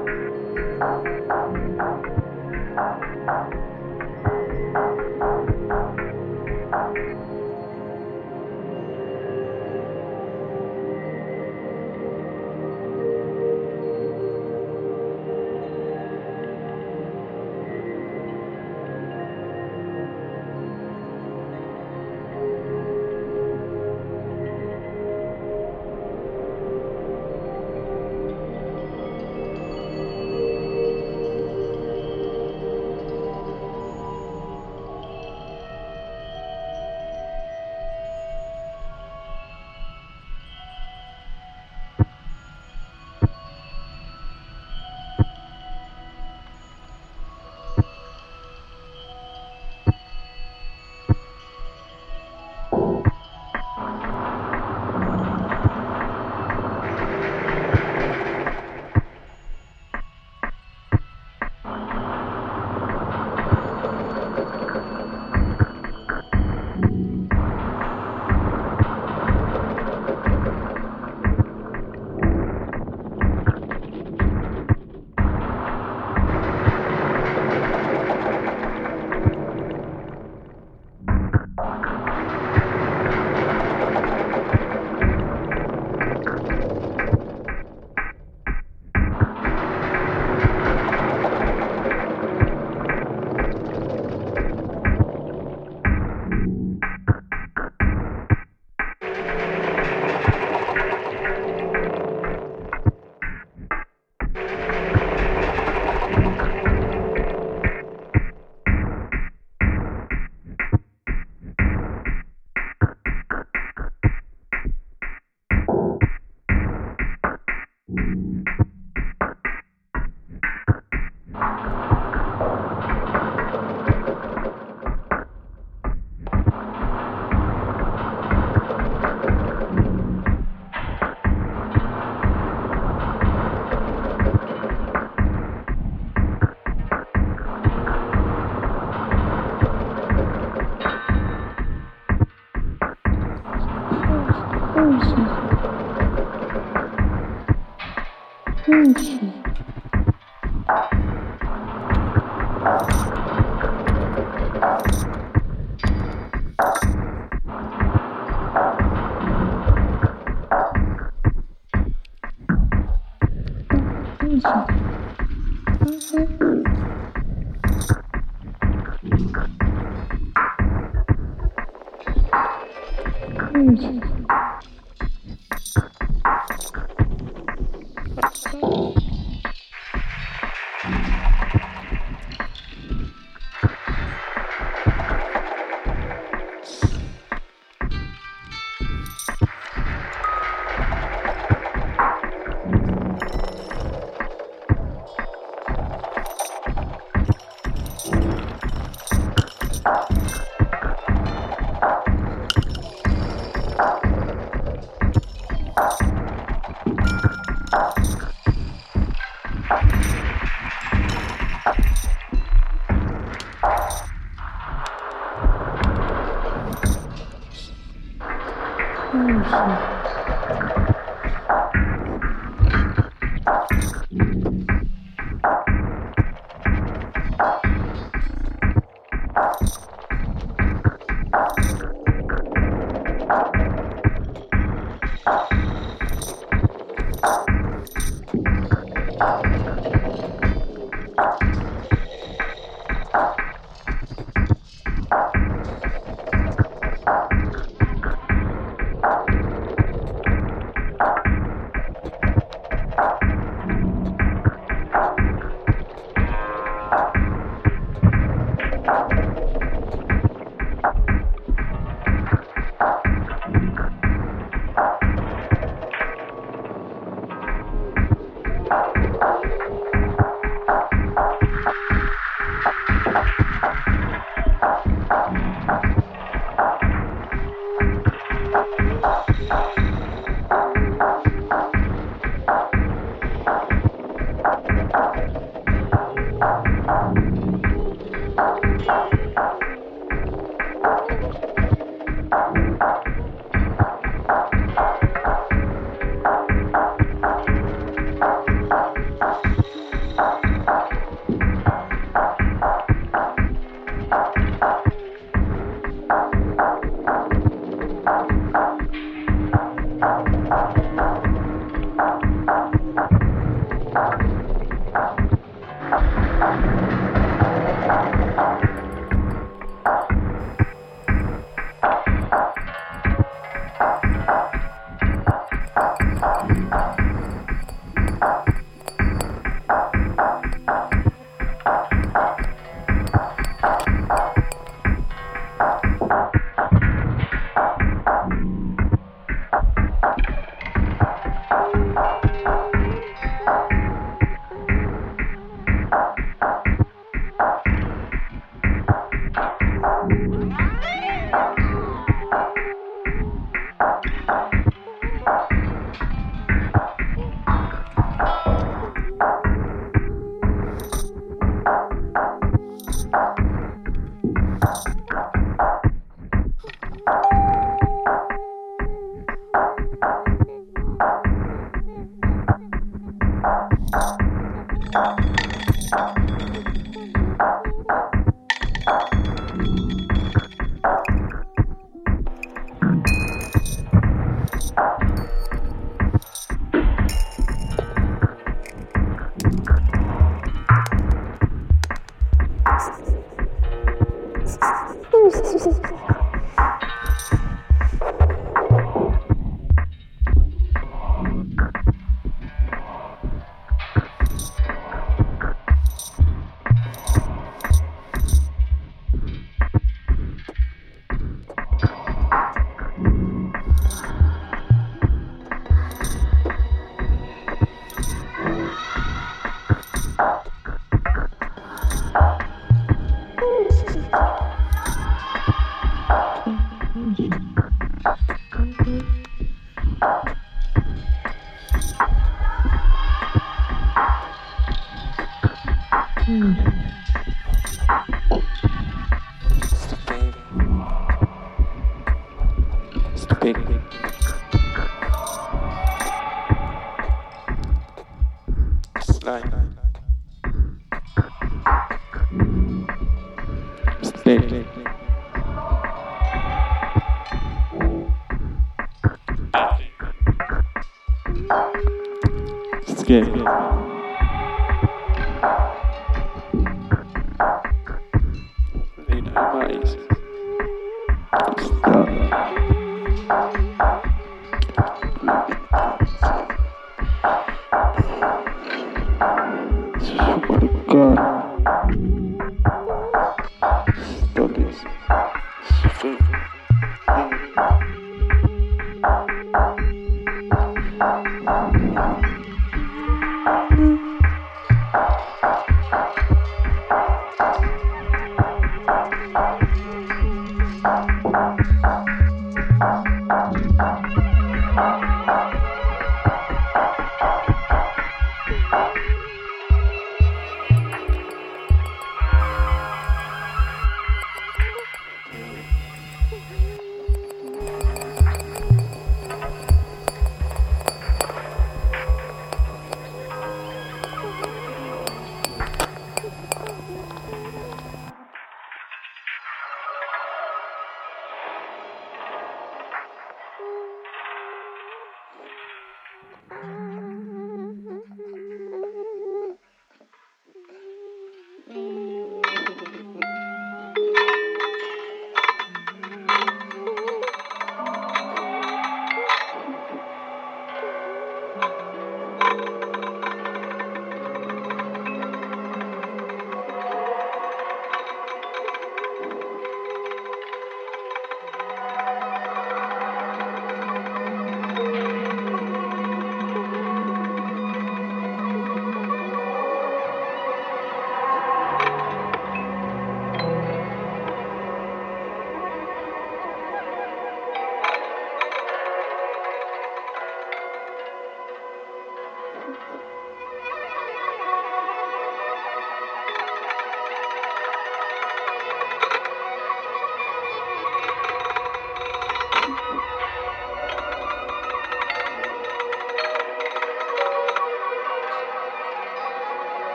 up, up, up, up. 嗯。